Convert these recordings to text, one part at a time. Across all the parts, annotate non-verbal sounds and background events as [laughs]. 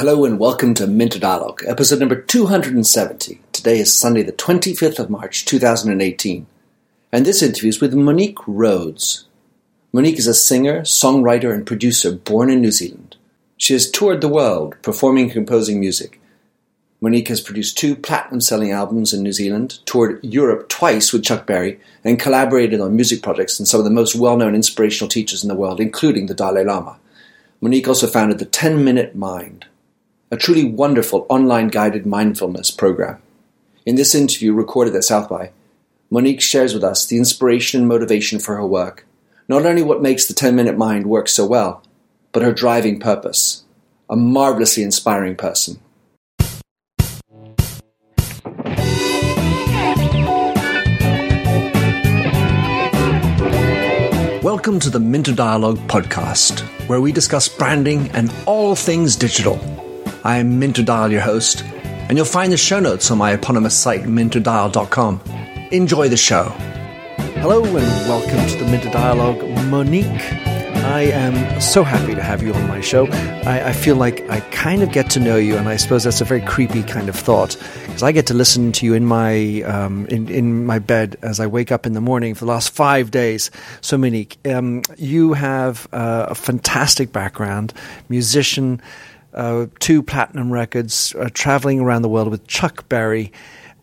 Hello and welcome to Minter Dialogue, episode number 270. Today is Sunday, the 25th of March, 2018. And this interview is with Monique Rhodes. Monique is a singer, songwriter, and producer born in New Zealand. She has toured the world performing and composing music. Monique has produced two platinum selling albums in New Zealand, toured Europe twice with Chuck Berry, and collaborated on music projects with some of the most well known inspirational teachers in the world, including the Dalai Lama. Monique also founded the 10 Minute Mind, a truly wonderful online guided mindfulness program. In this interview recorded at South by, Monique shares with us the inspiration and motivation for her work, not only what makes the 10 minute mind work so well, but her driving purpose. A marvelously inspiring person. Welcome to the Minter Dialogue podcast, where we discuss branding and all things digital. I am Minter Dial, your host, and you'll find the show notes on my eponymous site, minterdial.com. Enjoy the show. Hello, and welcome to the Minter Dialogue. Monique, I am so happy to have you on my show. I, I feel like I kind of get to know you, and I suppose that's a very creepy kind of thought because I get to listen to you in my um, in in my bed as I wake up in the morning for the last five days. So, Monique, um, you have uh, a fantastic background, musician uh, two platinum records, uh, traveling around the world with Chuck Berry,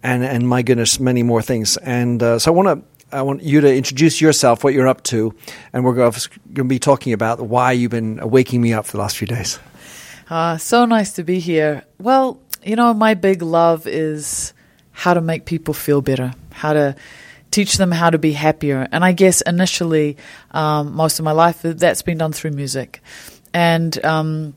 and and my goodness, many more things. And uh, so I want to. I want you to introduce yourself, what you're up to, and we're going to be talking about why you've been waking me up for the last few days. Uh, so nice to be here. Well, you know, my big love is how to make people feel better, how to teach them how to be happier. And I guess initially, um, most of my life, that's been done through music. And um,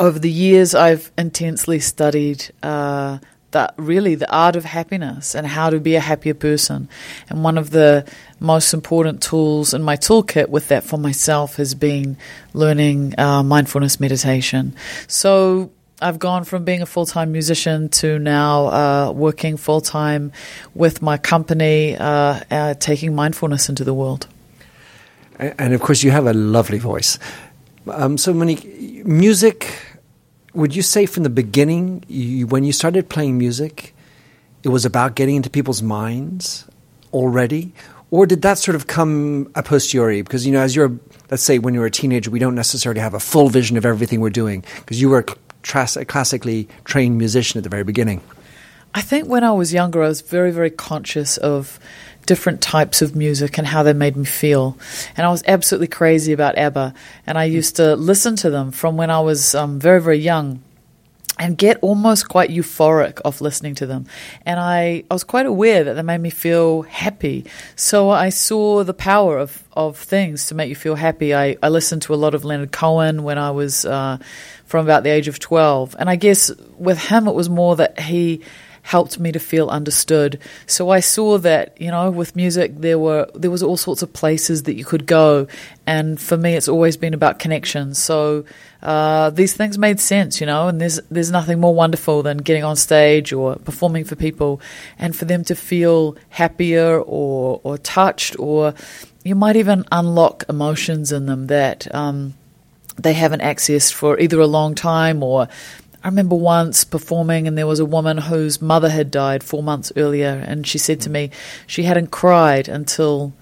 over the years, I've intensely studied uh, that really the art of happiness and how to be a happier person. And one of the most important tools in my toolkit with that for myself has been learning uh, mindfulness meditation. So I've gone from being a full time musician to now uh, working full time with my company, uh, uh, taking mindfulness into the world. And of course, you have a lovely voice. Um, so, Monique, music would you say from the beginning, you, when you started playing music, it was about getting into people's minds already? Or did that sort of come a posteriori? Because, you know, as you're, let's say when you're a teenager, we don't necessarily have a full vision of everything we're doing because you were a classically trained musician at the very beginning. I think when I was younger, I was very, very conscious of different types of music and how they made me feel. And I was absolutely crazy about ABBA. And I used to listen to them from when I was um, very, very young and get almost quite euphoric of listening to them. And I, I was quite aware that they made me feel happy. So I saw the power of, of things to make you feel happy. I, I listened to a lot of Leonard Cohen when I was uh, from about the age of 12. And I guess with him, it was more that he helped me to feel understood. So I saw that, you know, with music there were there was all sorts of places that you could go, and for me it's always been about connection. So uh, these things made sense, you know, and there's there's nothing more wonderful than getting on stage or performing for people, and for them to feel happier or or touched, or you might even unlock emotions in them that. Um, they haven't accessed for either a long time or I remember once performing, and there was a woman whose mother had died four months earlier, and she said to me she hadn't cried until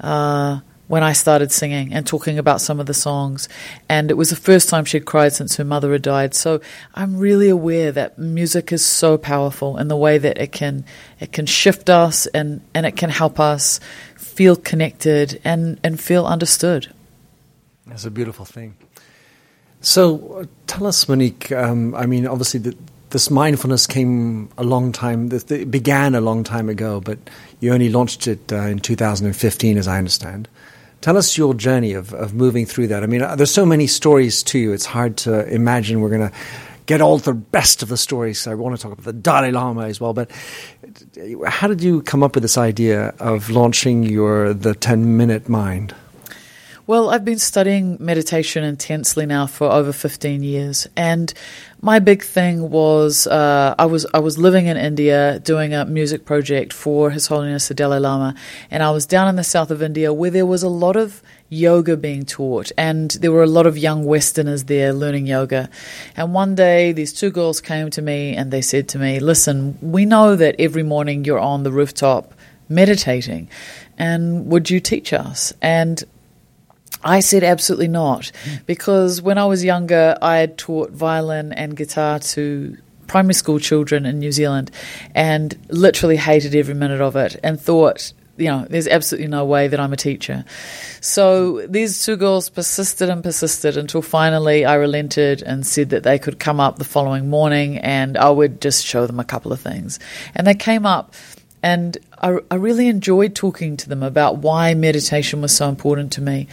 uh, when I started singing and talking about some of the songs. And it was the first time she'd cried since her mother had died. So I'm really aware that music is so powerful in the way that it can it can shift us and, and it can help us feel connected and, and feel understood. That's a beautiful thing. So uh, tell us, Monique. Um, I mean, obviously, the, this mindfulness came a long time. It began a long time ago, but you only launched it uh, in 2015, as I understand. Tell us your journey of, of moving through that. I mean, uh, there's so many stories to you. It's hard to imagine we're going to get all the best of the stories. I want to talk about the Dalai Lama as well. But uh, how did you come up with this idea of launching your the 10 minute mind? Well, I've been studying meditation intensely now for over 15 years, and my big thing was uh, I was I was living in India doing a music project for His Holiness the Dalai Lama, and I was down in the south of India where there was a lot of yoga being taught, and there were a lot of young Westerners there learning yoga. And one day, these two girls came to me and they said to me, "Listen, we know that every morning you're on the rooftop meditating, and would you teach us?" And I said absolutely not, because when I was younger, I had taught violin and guitar to primary school children in New Zealand and literally hated every minute of it and thought, you know, there's absolutely no way that I'm a teacher. So these two girls persisted and persisted until finally I relented and said that they could come up the following morning and I would just show them a couple of things. And they came up and I, I really enjoyed talking to them about why meditation was so important to me.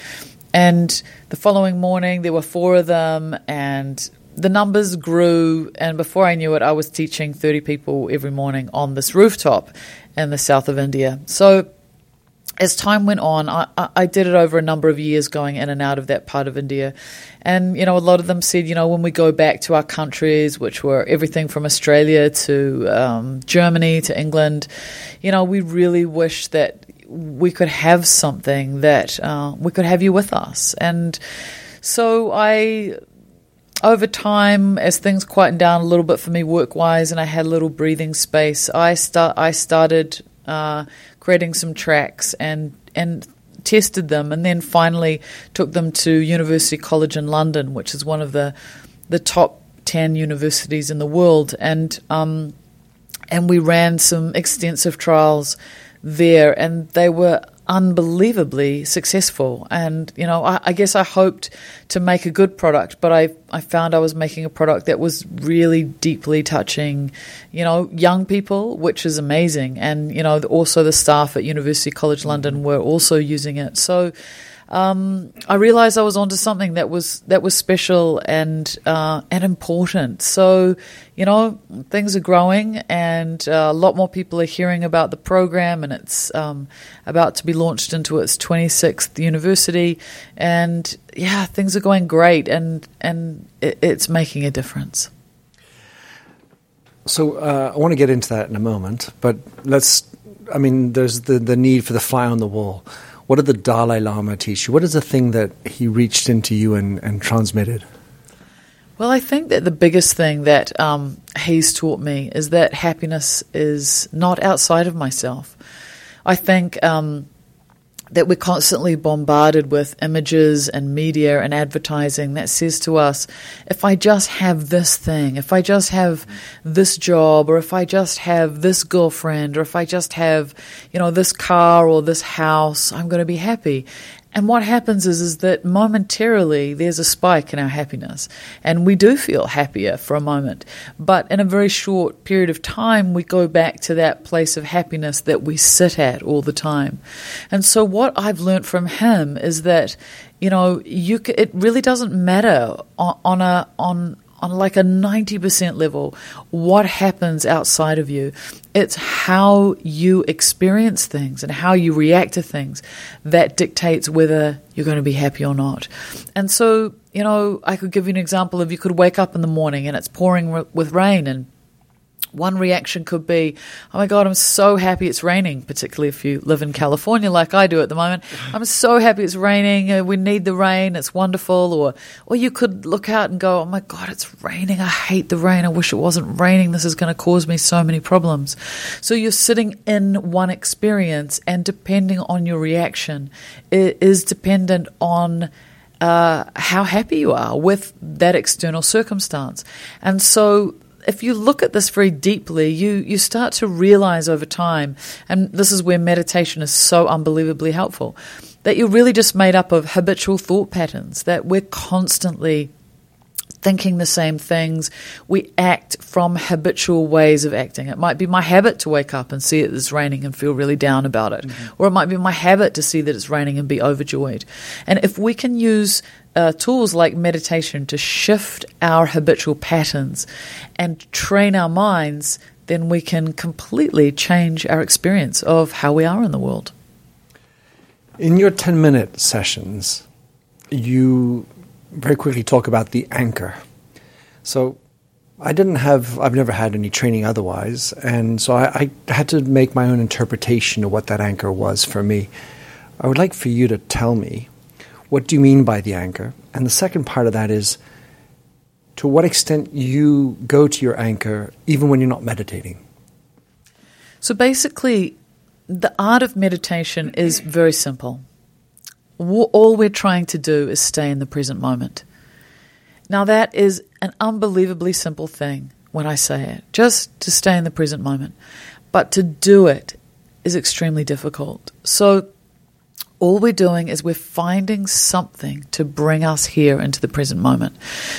And the following morning, there were four of them, and the numbers grew. And before I knew it, I was teaching 30 people every morning on this rooftop in the south of India. So as time went on, I, I, did it over a number of years going in and out of that part of India. And, you know, a lot of them said, you know, when we go back to our countries, which were everything from Australia to um, Germany to England, you know, we really wish that we could have something that uh, we could have you with us. And so I, over time, as things quietened down a little bit for me work wise, and I had a little breathing space, I start I started uh, creating some tracks and and tested them, and then finally took them to University College in London, which is one of the the top ten universities in the world, and um, and we ran some extensive trials there, and they were unbelievably successful. And you know, I, I, guess I hoped to make a good product, but I I found I was making a product that was really deeply touching, you know, young people, which is amazing. And you know, also the staff at University College London were also using it. So um, I realized I was onto something that was that was special and uh, and important. So, you know, things are growing, and uh, a lot more people are hearing about the program, and it's um, about to be launched into its 26th university. And yeah, things are going great, and and it, it's making a difference. So uh, I want to get into that in a moment, but let's. I mean, there's the the need for the fly on the wall what did the Dalai Lama teach you? What is the thing that he reached into you and, and transmitted? Well, I think that the biggest thing that um, he's taught me is that happiness is not outside of myself. I think um, that we're constantly bombarded with images and media and advertising that says to us, if I just have this thing, if I just have this job, or if I just have this girlfriend, or if I just have, you know, this car or this house, I'm going to be happy. And what happens is, is that momentarily there's a spike in our happiness, and we do feel happier for a moment. But in a very short period of time, we go back to that place of happiness that we sit at all the time. And so, what I've learned from him is that, you know, you it really doesn't matter on, on a on on like a 90% level what happens outside of you. It's how you experience things and how you react to things that dictates whether you're going to be happy or not. And so, you know, I could give you an example of you could wake up in the morning and it's pouring with rain and one reaction could be, oh my God, I'm so happy it's raining, particularly if you live in California like I do at the moment. [laughs] I'm so happy it's raining. Uh, we need the rain. It's wonderful. Or, or you could look out and go, oh my God, it's raining. I hate the rain. I wish it wasn't raining. This is going to cause me so many problems. So you're sitting in one experience, and depending on your reaction, it is dependent on. Uh, how happy you are with that external circumstance. And so if you look at this very deeply, you, you start to realize over time, and this is where meditation is so unbelievably helpful, that you're really just made up of habitual thought patterns, that we're constantly thinking the same things. We act from habitual ways of acting. It might be my habit to wake up and see that it is raining and feel really down about it. Mm-hmm. Or it might be my habit to see that it's raining and be overjoyed. And if we can use uh, tools like meditation to shift our habitual patterns and train our minds, then we can completely change our experience of how we are in the world. In your 10 minute sessions, you very quickly talk about the anchor. So I didn't have, I've never had any training otherwise, and so I, I, had to make my own interpretation of what that anchor was for me. I would like for you to tell me what do you mean by the anchor? And the second part of that is to what extent you go to your anchor even when you're not meditating. So basically, the art of meditation is very simple. All we're trying to do is stay in the present moment. Now, that is an unbelievably simple thing when I say it, just to stay in the present moment. But to do it is extremely difficult. So, all we're doing is we're finding something to bring us here into the present moment.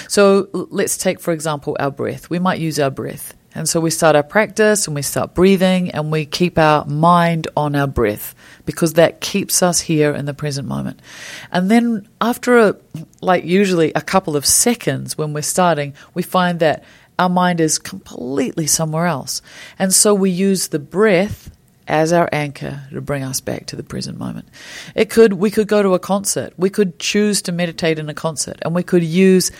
So, let's take, for example, our breath. We might use our breath. And so we start our practice and we start breathing and we keep our mind on our breath because that keeps us here in the present moment. And then after a, like usually a couple of seconds when we're starting, we find that our mind is completely somewhere else. And so we use the breath as our anchor to bring us back to the present moment. It could we could go to a concert. We could choose to meditate in a concert and we could use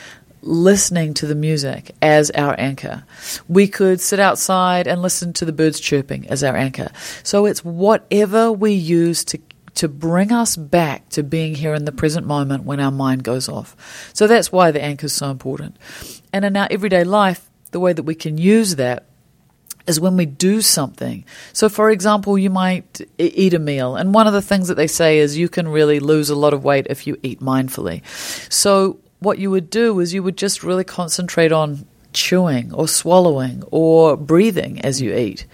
listening to the music as our anchor. We could sit outside and listen to the birds chirping as our anchor. So it's whatever we use to to bring us back to being here in the present moment when our mind goes off. So that's why the anchor is so important. And in our everyday life, the way that we can use that is when we do something. So, for example, you might eat a meal, and one of the things that they say is you can really lose a lot of weight if you eat mindfully. So, what you would do is you would just really concentrate on chewing or swallowing or breathing as you eat.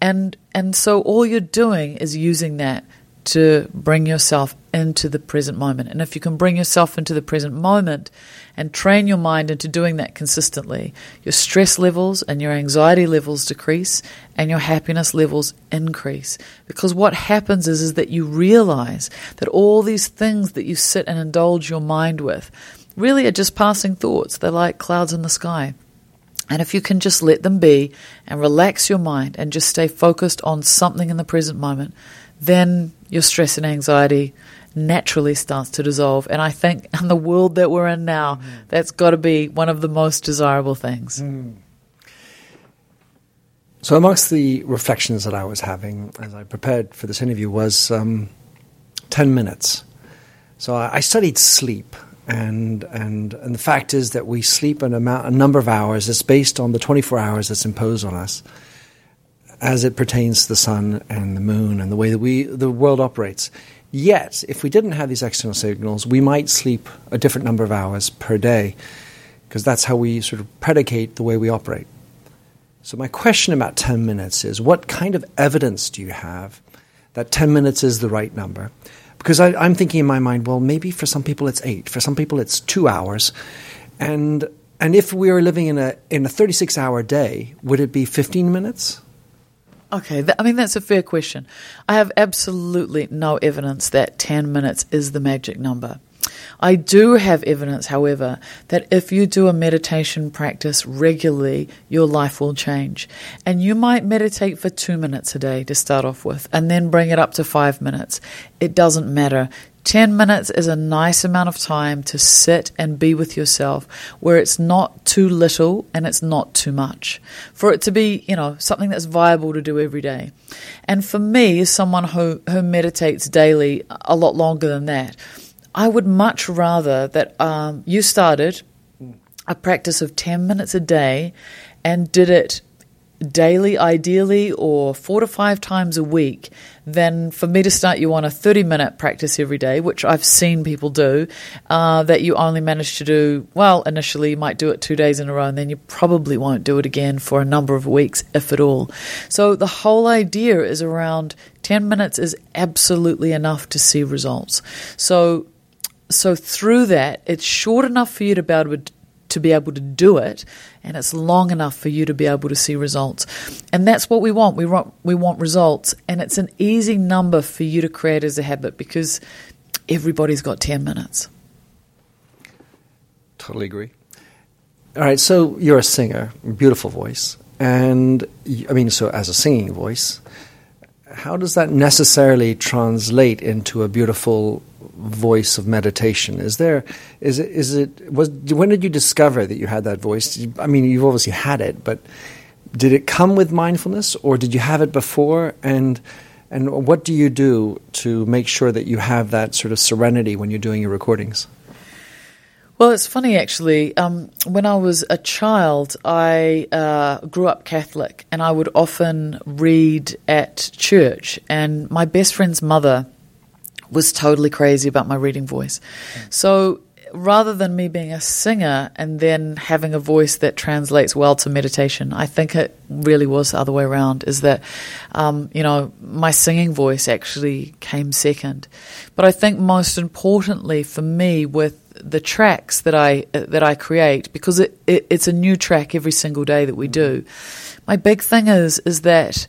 And and so all you're doing is using that to bring yourself into the present moment. And if you can bring yourself into the present moment and train your mind into doing that consistently, your stress levels and your anxiety levels decrease and your happiness levels increase. Because what happens is, is that you realize that all these things that you sit and indulge your mind with really are just passing thoughts. They're like clouds in the sky. And if you can just let them be and relax your mind and just stay focused on something in the present moment, then your stress and anxiety naturally starts to dissolve. And I think [laughs] in the world that we're in now, mm-hmm. that's got to be one of the most desirable things. Mm. So, amongst the reflections that I was having as I prepared for this interview was um, 10 minutes. So, I studied sleep and and and the fact is that we sleep an amount a number of hours that's based on the 24 hours that's imposed on us as it pertains to the sun and the moon and the way that we the world operates. Yet if we didn't have these external signals we might sleep a different number of hours per day because that's how we sort of predicate the way we operate. So my question about 10 minutes is what kind of evidence do you have that 10 minutes is the right number? Because I, I'm thinking in my mind, well, maybe for some people it's eight, for some people it's two hours, and and if we are living in a in a 36 hour day, would it be 15 minutes? Okay, I mean that's a fair question. I have absolutely no evidence that 10 minutes is the magic number. I do have evidence, however, that if you do a meditation practice regularly, your life will change. And you might meditate for two minutes a day to start off with, and then bring it up to five minutes. It doesn't matter. 10 minutes is a nice amount of time to sit and be with yourself where it's not too little and it's not too much. For it to be, you know, something that's viable to do every day. And for me, as someone who, who meditates daily a lot longer than that, I would much rather that um, you started a practice of 10 minutes a day and did it daily, ideally, or four to five times a week, than for me to start you on a 30 minute practice every day, which I've seen people do, uh, that you only manage to do, well, initially you might do it two days in a row, and then you probably won't do it again for a number of weeks, if at all. So the whole idea is around 10 minutes is absolutely enough to see results. So so through that, it's short enough for you to be able to, to be able to do it, and it's long enough for you to be able to see results. And that's what we want. We want we want results, and it's an easy number for you to create as a habit because everybody's got ten minutes. Totally agree. All right, so you're a singer, beautiful voice, and I mean, so as a singing voice, how does that necessarily translate into a beautiful voice of meditation? Is there is it is it was when did you discover that you had that voice? I mean, you've obviously had it, but did it come with mindfulness, or did you have it before? And and what do you do to make sure that you have that sort of serenity when you're doing your recordings? Well, it's funny actually. Um, when I was a child, I uh, grew up Catholic, and I would often read at church. And my best friend's mother was totally crazy about my reading voice. So rather than me being a singer and then having a voice that translates well to meditation, I think it really was the other way around. Is that, um, you know, my singing voice actually came second. But I think most importantly for me with the tracks that I uh, that I create because it, it, it's a new track every single day that we do. My big thing is is that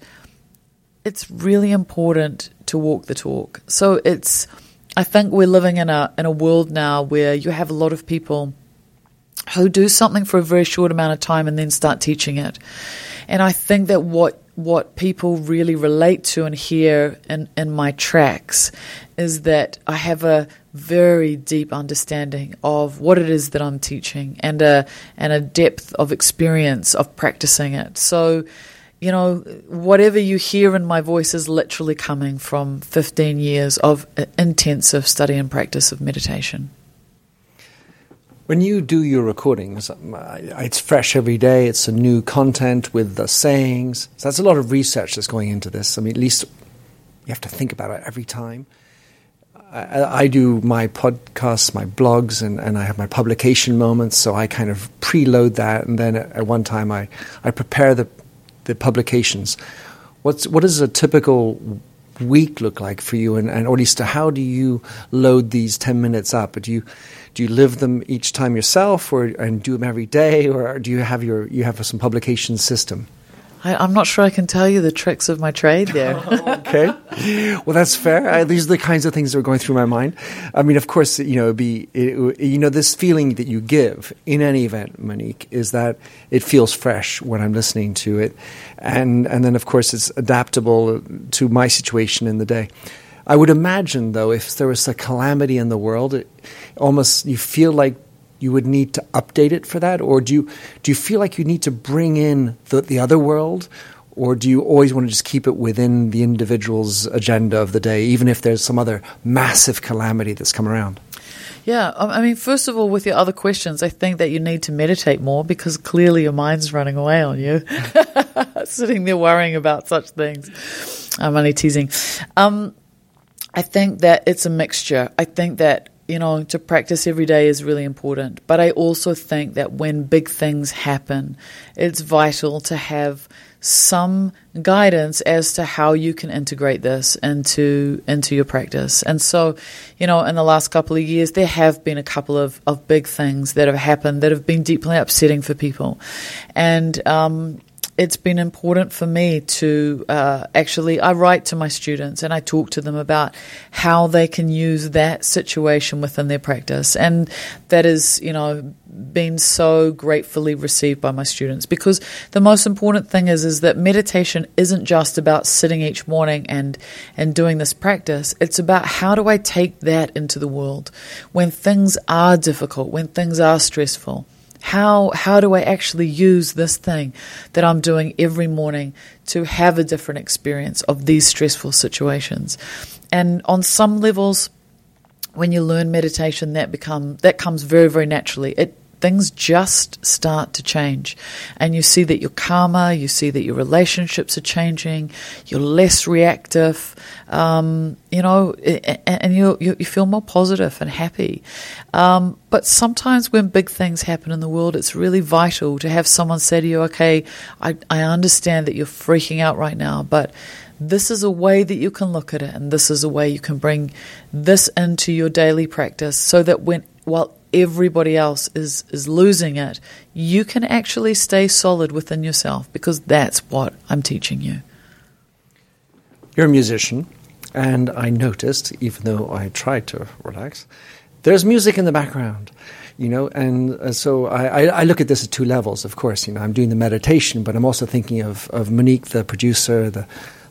it's really important to walk the talk. So it's, I think we're living in a in a world now where you have a lot of people who do something for a very short amount of time and then start teaching it. And I think that what what people really relate to and hear in, in my tracks is that I have a very deep understanding of what it is that I'm teaching and a and a depth of experience of practicing it. So you know, whatever you hear in my voice is literally coming from 15 years of intensive study and practice of meditation. When you do your recordings, um, it's fresh every day. It's a new content with the sayings. So that's a lot of research that's going into this. I mean, at least you have to think about it every time. I, I do my podcasts, my blogs, and, and I have my publication moments. So I kind of preload that, and then at, at one time I, I prepare the the publications. What's what does a typical week look like for you, and, and or at least how do you load these ten minutes up? Do you do you live them each time yourself, or and do them every day, or do you have your you have some publication system? I, am not sure I can tell you the tricks of my trade there. [laughs] okay, well that's fair. I, these are the kinds of things that are going through my mind. I mean, of course, you know, be it, you know, this feeling that you give in any event, Monique, is that it feels fresh when I'm listening to it, and and then of course it's adaptable to my situation in the day. I would imagine, though, if there was a calamity in the world, it, almost you feel like you would need to update it for that, or do you do you feel like you need to bring in the, the other world, or do you always want to just keep it within the individual's agenda of the day, even if there's some other massive calamity that's come around? Yeah, I mean, first of all, with your other questions, I think that you need to meditate more because clearly your mind's running away on you, [laughs] sitting there worrying about such things. I'm only teasing. Um, I think that it's a mixture. I think that you know, to practice every day is really important. But I also think that when big things happen, it's vital to have some guidance as to how you can integrate this into into your practice. And so, you know, in the last couple of years, there have been a couple of, of big things that have happened that have been deeply upsetting for people. And um, it's been important for me to uh, actually I write to my students and I talk to them about how they can use that situation within their practice, and that is you know been so gratefully received by my students. Because the most important thing is is that meditation isn't just about sitting each morning and and doing this practice. It's about how do I take that into the world when things are difficult when things are stressful how how do I actually use this thing that I'm doing every morning to have a different experience of these stressful situations? And on some levels, when you learn meditation, that become that comes very very naturally. It things just start to change. And you see that you're calmer, you see that your relationships are changing, you're less reactive, um, you know, and you, you, feel more positive and happy. Um, but sometimes when big things happen in the world, it's really vital to have someone say to you, okay, I, I understand that you're freaking out right now, but this is a way that you can look at it, and this is a way you can bring this into your daily practice so that when while everybody else is is losing it, you can actually stay solid within yourself because that's what I'm teaching you. You're a musician, and I noticed, even though I tried to relax, there's music in the background. You know, and uh, so I, I, look at this at two levels. Of course, you know, I'm doing the meditation, but I'm also thinking of, of Monique, the producer, the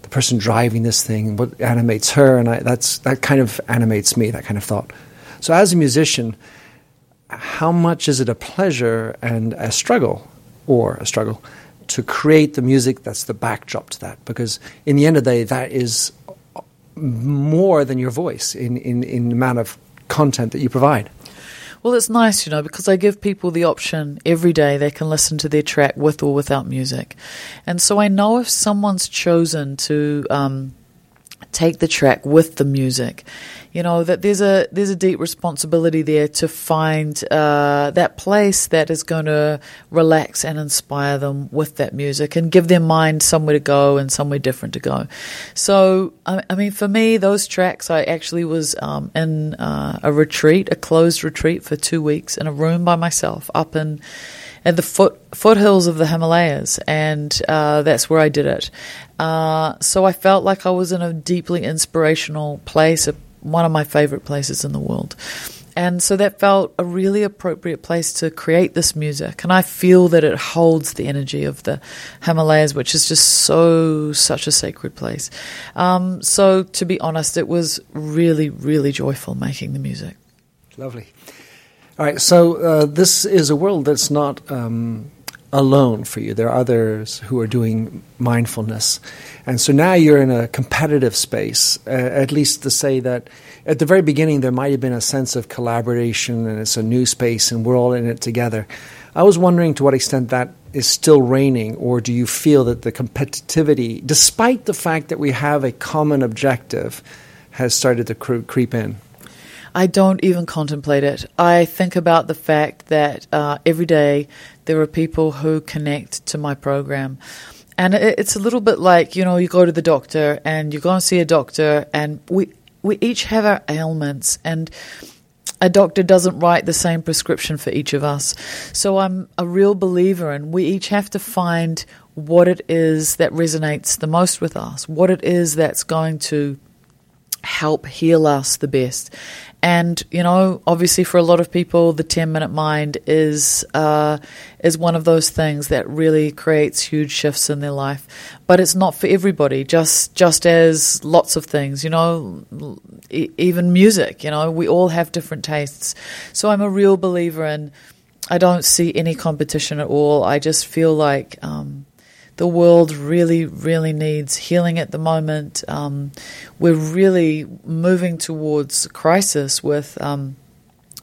the person driving this thing, what animates her, and I, that's that kind of animates me. That kind of thought. So as a musician, how much is it a pleasure and a struggle, or a struggle, to create the music that's the backdrop to that? Because in the end of the day, that is more than your voice in, in, in the amount of content that you provide. Well, it's nice, you know, because I give people the option every day they can listen to their track with or without music. And so I know if someone's chosen to um, take the track with the music you know that there's a there's a deep responsibility there to find uh, that place that is going to relax and inspire them with that music and give their mind somewhere to go and somewhere different to go. So I, I mean, for me, those tracks, I actually was um, in uh, a retreat, a closed retreat for two weeks in a room by myself up in at the foot foothills of the Himalayas, and uh, that's where I did it. Uh, so I felt like I was in a deeply inspirational place, one of my favorite places in the world. And so that felt a really appropriate place to create this music. And I feel that it holds the energy of the Himalayas, which is just so, such a sacred place. Um, so to be honest, it was really, really joyful making the music. Lovely. All right, so uh, this is a world that's not um, alone for you. There are others who are doing mindfulness. And so now you're in a competitive space, uh, at least to say that at the very beginning there might have been a sense of collaboration and it's a new space and we're all in it together. I was wondering to what extent that is still reigning, or do you feel that the competitivity, despite the fact that we have a common objective, has started to creep in? I don't even contemplate it. I think about the fact that uh, every day there are people who connect to my program. And it's a little bit like, you know, you go to the doctor and you go and see a doctor and we, we each have our ailments and a doctor doesn't write the same prescription for each of us. So I'm a real believer in we each have to find what it is that resonates the most with us, what it is that's going to help heal us the best. And you know, obviously, for a lot of people, the ten minute mind is uh, is one of those things that really creates huge shifts in their life. But it's not for everybody. Just just as lots of things, you know, e- even music. You know, we all have different tastes. So I'm a real believer in. I don't see any competition at all. I just feel like. Um, the world really, really needs healing at the moment. Um, we're really moving towards crisis with um,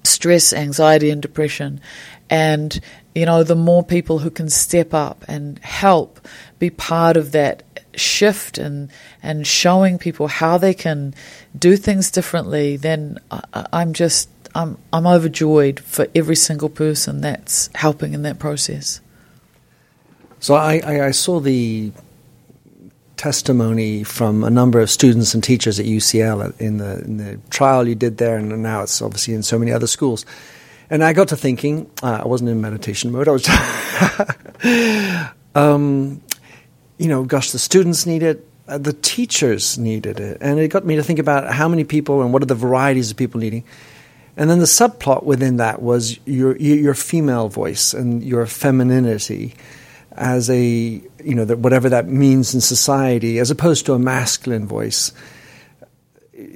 stress, anxiety, and depression. And, you know, the more people who can step up and help be part of that shift and, and showing people how they can do things differently, then I, I'm just, I'm, I'm overjoyed for every single person that's helping in that process. So I, I, I saw the testimony from a number of students and teachers at UCL in the in the trial you did there, and now it's obviously in so many other schools. And I got to thinking, uh, I wasn't in meditation mode. I was, [laughs] um, you know, gosh, the students need it, uh, the teachers needed it, and it got me to think about how many people and what are the varieties of people needing. And then the subplot within that was your your female voice and your femininity as a you know that whatever that means in society, as opposed to a masculine voice.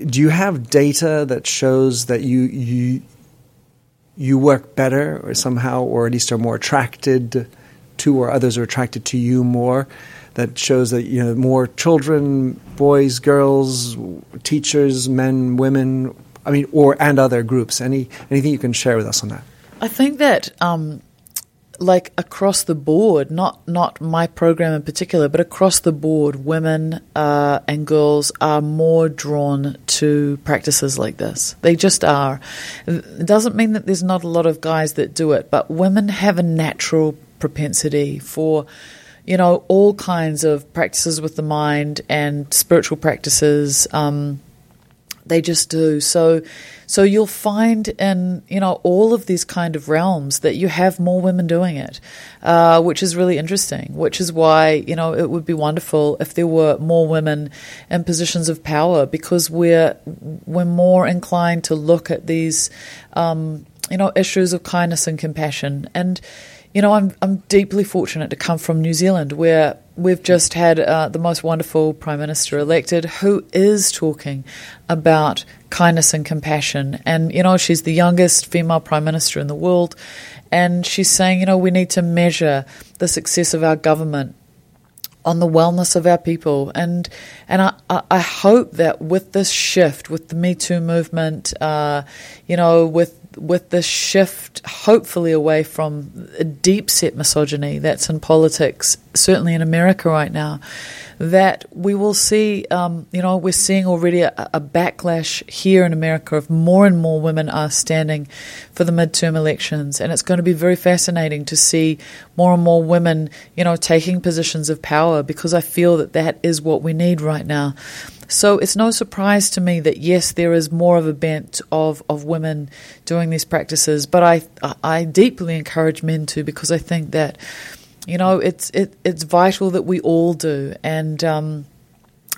Do you have data that shows that you you you work better, or somehow, or at least are more attracted to, or others are attracted to you more? That shows that you know more children, boys, girls, teachers, men, women. I mean, or and other groups. Any anything you can share with us on that? I think that um, like across the board, not not my program in particular, but across the board, women uh, and girls are more drawn to practices like this. They just are. It doesn't mean that there's not a lot of guys that do it, but women have a natural propensity for you know all kinds of practices with the mind and spiritual practices. Um, they just do so so you'll find in you know all of these kind of realms that you have more women doing it, uh, which is really interesting. Which is why you know it would be wonderful if there were more women in positions of power because we're we're more inclined to look at these um, you know issues of kindness and compassion and. You know, I'm I'm deeply fortunate to come from New Zealand, where we've just had uh, the most wonderful prime minister elected who is talking about kindness and compassion. And, you know, she's the youngest female prime minister in the world. And she's saying, you know, we need to measure the success of our government on the wellness of our people. And and I, I hope that with this shift, with the Me Too movement, uh, you know, with with this shift, hopefully away from a deep set misogyny that's in politics, certainly in America right now, that we will see, um, you know, we're seeing already a, a, backlash here in America of more and more women are standing for the midterm elections. And it's going to be very fascinating to see more and more women, you know, taking positions of power because I feel that that is what we need right now. So it's no surprise to me that yes, there is more of a bent of, of women doing these practices, but I I deeply encourage men to because I think that you know it's it, it's vital that we all do. And. Um,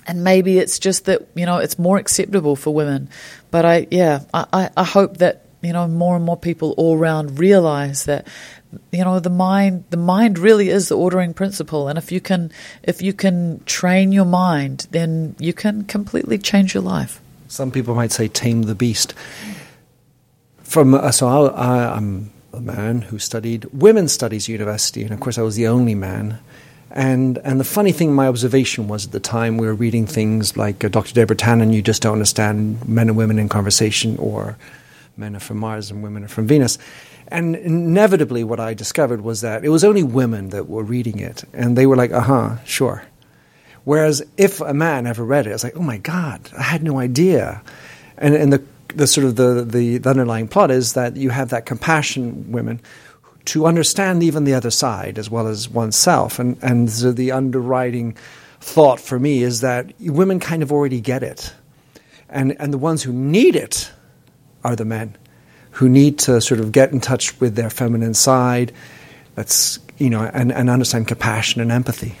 and maybe it's just that you know it's more acceptable for women, but I yeah I, I hope that you know more and more people all around realize that you know the mind the mind really is the ordering principle. And if you can if you can train your mind then you can completely change your life. Some people might say tame the beast. From uh, so I, i'm a man who studied women's studies university and of course i was the only man and and the funny thing, my observation was at the time we were reading things like uh, Dr. Deborah Tannen, you just don't understand men and women in conversation, or men are from Mars and women are from Venus. And inevitably, what I discovered was that it was only women that were reading it, and they were like, "Uh huh, sure." Whereas if a man ever read it, I was like, "Oh my god, I had no idea." And and the the sort of the, the, the underlying plot is that you have that compassion, women, to understand even the other side as well as oneself. And and so the underwriting thought for me is that women kind of already get it, and and the ones who need it are the men who need to sort of get in touch with their feminine side. That's you know, and, and understand compassion and empathy.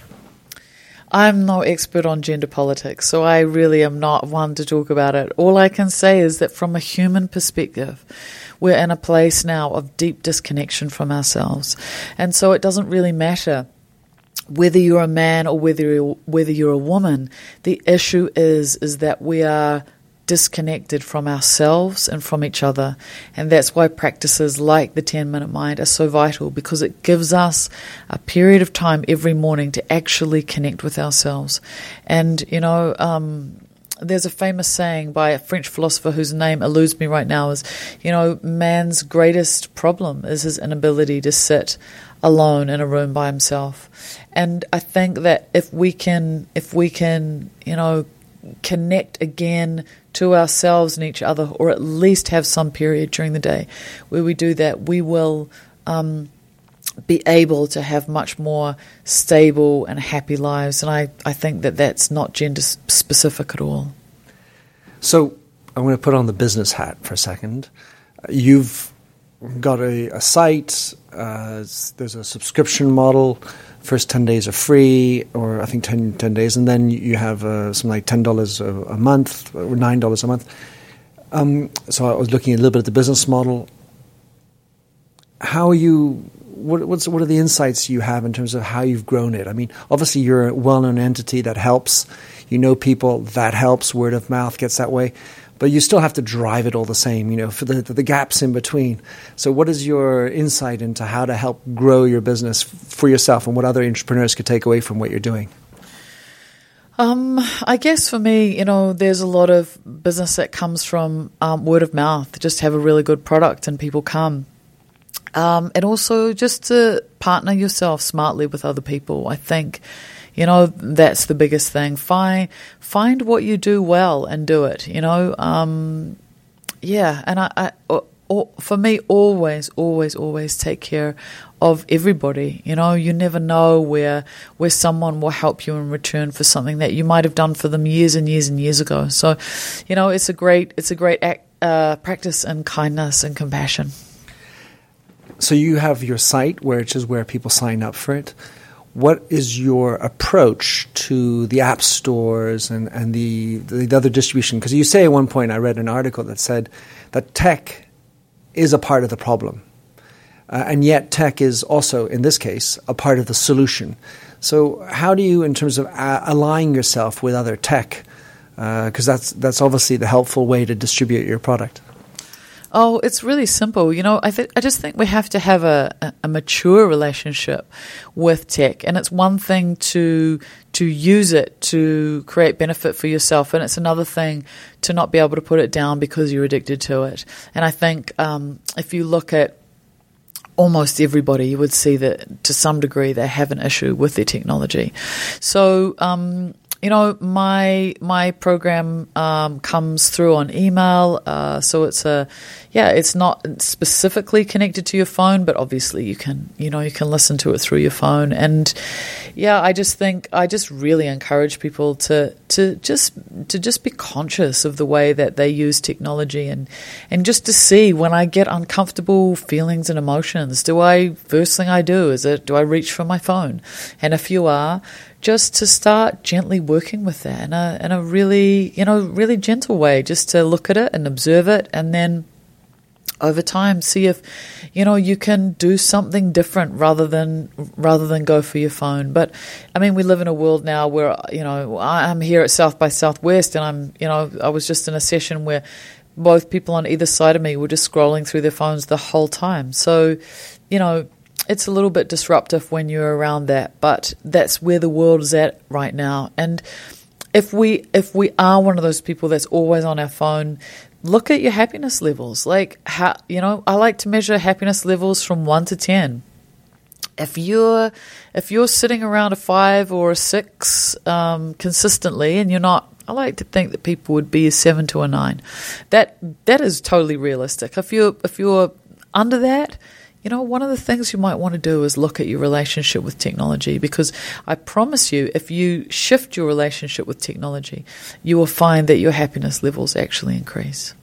I'm no expert on gender politics, so I really am not one to talk about it. All I can say is that from a human perspective, we're in a place now of deep disconnection from ourselves. And so it doesn't really matter whether you're a man or whether you're, whether you're a woman. The issue is is that we are disconnected from ourselves and from each other. And that's why practices like the 10 minute mind are so vital because it gives us a period of time every morning to actually connect with ourselves. And, you know, um, there's a famous saying by a French philosopher whose name eludes me right now is, you know, man's greatest problem is his inability to sit alone in a room by himself. And I think that if we can, if we can, you know, connect again to ourselves and each other, or at least have some period during the day where we do that, we will um, be able to have much more stable and happy lives. And I, I think that that's not gender specific at all. So I'm going to put on the business hat for a second. You've got a, a site, uh, there's a subscription model first 10 days are free, or I think 10, 10 days, and then you have uh, something like $10 a, a, month or $9 a month. Um, so I was looking a little bit at the business model. How are you? What, what's, what are the insights you have in terms of how you've grown it? I mean, obviously you're a well-known entity that helps. You know people that helps. Word of mouth gets that way but you still have to drive it all the same, you know, for the, the gaps in between. So, what is your insight into how to help grow your business for yourself and what other entrepreneurs could take away from what you're doing? Um, I guess for me, you know, there's a lot of business that comes from um, word of mouth. Just have a really good product and people come. Um, and also just to partner yourself smartly with other people. I think you know, that's the biggest thing. Find find what you do well and do it. You know, um, yeah. And I, I or, for me, always, always, always take care of everybody. You know, you never know where where someone will help you in return for something that you might have done for them years and years and years ago. So, you know, it's a great it's a great act, uh, practice in kindness and compassion. So you have your site, which is where people sign up for it what is your approach to the app stores and, and the, the other distribution? Because you say at one point, I read an article that said that tech is a part of the problem. Uh, and yet, tech is also, in this case, a part of the solution. So, how do you, in terms of uh, aligning yourself with other tech, because uh, that's that's obviously the helpful way to distribute your product. Oh, it's really simple. You know, I th- I just think we have to have a, a, mature relationship with tech, and it's one thing to to use it to create benefit for yourself, and it's another thing to not be able to put it down because you're addicted to it. And I think um, if you look at almost everybody, you would see that to some degree they have an issue with their technology. So, um, you know, my my program um, comes through on email, uh, so it's a yeah, it's not specifically connected to your phone, but obviously you can you know you can listen to it through your phone, and yeah, I just think I just really encourage people to to just to just be conscious of the way that they use technology, and and just to see when I get uncomfortable feelings and emotions, do I first thing I do is it do I reach for my phone, and if you are just to start gently working with that in a in a really you know really gentle way, just to look at it and observe it, and then over time see if you know you can do something different rather than rather than go for your phone. But i mean we live in a world now where you know i'm here at south by southwest and i'm you know i was just in a session where both people on either side of me were just scrolling through their phones the whole time. So you know it's a little bit disruptive when you're around that, but that's where the world is at right now. And if we if we are one of those people that's always on our phone, look at your happiness levels. Like how you know, I like to measure happiness levels from one to ten. If you're if you're sitting around a five or a six um, consistently, and you're not I like to think that people would be a seven to a nine. That that is totally realistic. If you're if you're under that, you know, one of the things you might want to do is look at your relationship with technology because I promise you, if you shift your relationship with technology, you will find that your happiness levels actually increase.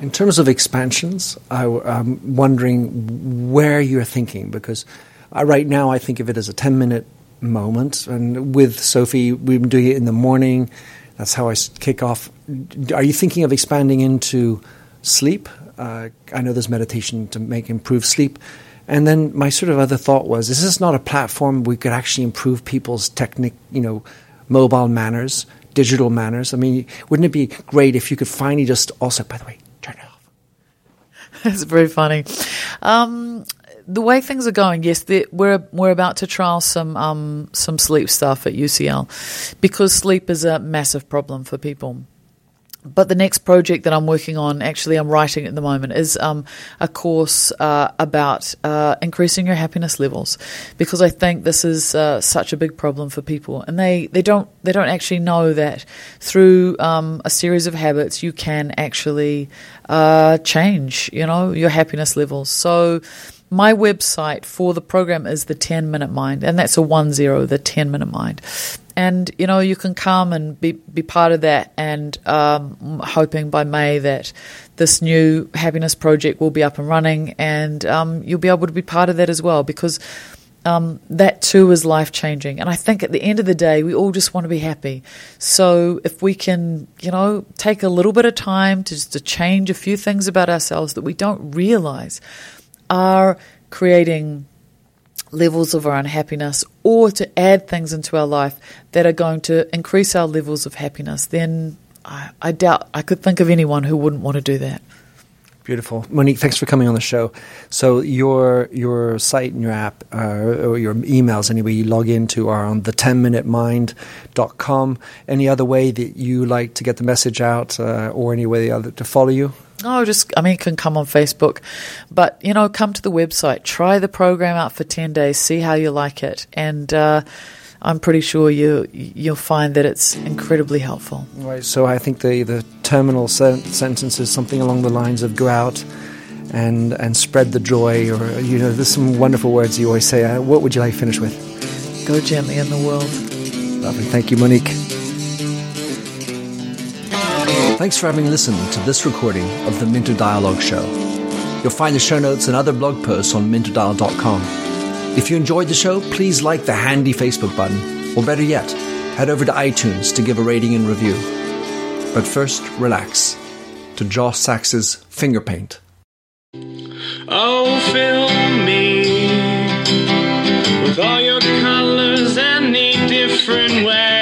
In terms of expansions, I, am wondering where you're thinking because I, right now I think of it as a 10 minute moment. And with Sophie, we've been doing it in the morning. That's how I kick off. Are you thinking of expanding into sleep? Uh, I know there's meditation to make improve sleep. And then my sort of other thought was, is this not a platform we could actually improve people's technique, you know, mobile manners, digital manners? I mean, wouldn't it be great if you could finally just also, by the way, turn it off? [laughs] That's very funny. Um, the way things are going, yes, we're we're about to trial some um, some sleep stuff at UCL because sleep is a massive problem for people but the next project that I'm working on, actually, I'm writing at the moment, is um, a course uh, about uh, increasing your happiness levels, because I think this is uh, such a big problem for people, and they, they don't they don't actually know that through um, a series of habits you can actually uh, change, you know, your happiness levels. So my website for the program is the 10 minute mind and that's a one zero the 10 minute mind and you know you can come and be be part of that, and um, hoping by May that this new happiness project will be up and running, and um, you'll be able to be part of that as well because. Um, that too is life changing. And I think at the end of the day, we all just want to be happy. So if we can, you know, take a little bit of time to just to change a few things about ourselves that we don't realize are creating levels of our unhappiness or to add things into our life that are going to increase our levels of happiness, then I, I doubt I could think of anyone who wouldn't want to do that. Beautiful, Monique. Thanks for coming on the show. So your your site and your app, uh, or your emails anyway, you log into are on the 10minutemind.com. Any other way that you like to get the message out, uh, or any way other to follow you? Oh, just, I mean, it can come on Facebook. But, you know, come to the website, try the program out for 10 days, see how you like it. And, uh, I'm pretty sure you you'll find that it's incredibly helpful. Right. So I think the the terminal se- sentence is something along the lines of "Go out and and spread the joy," or you know, there's some wonderful words you always say. Uh, what would you like to finish with? Go gently in the world. Lovely. Thank you, Monique. Thanks for having listened to this recording of the Minter Dialogue Show. You'll find the show notes and other blog posts on minterdial.com. If you enjoyed the show, please like the handy Facebook button, or better yet, head over to iTunes to give a rating and review. But first, relax to Josh Sax's Finger Paint. Oh, fill me with all your colors any different way.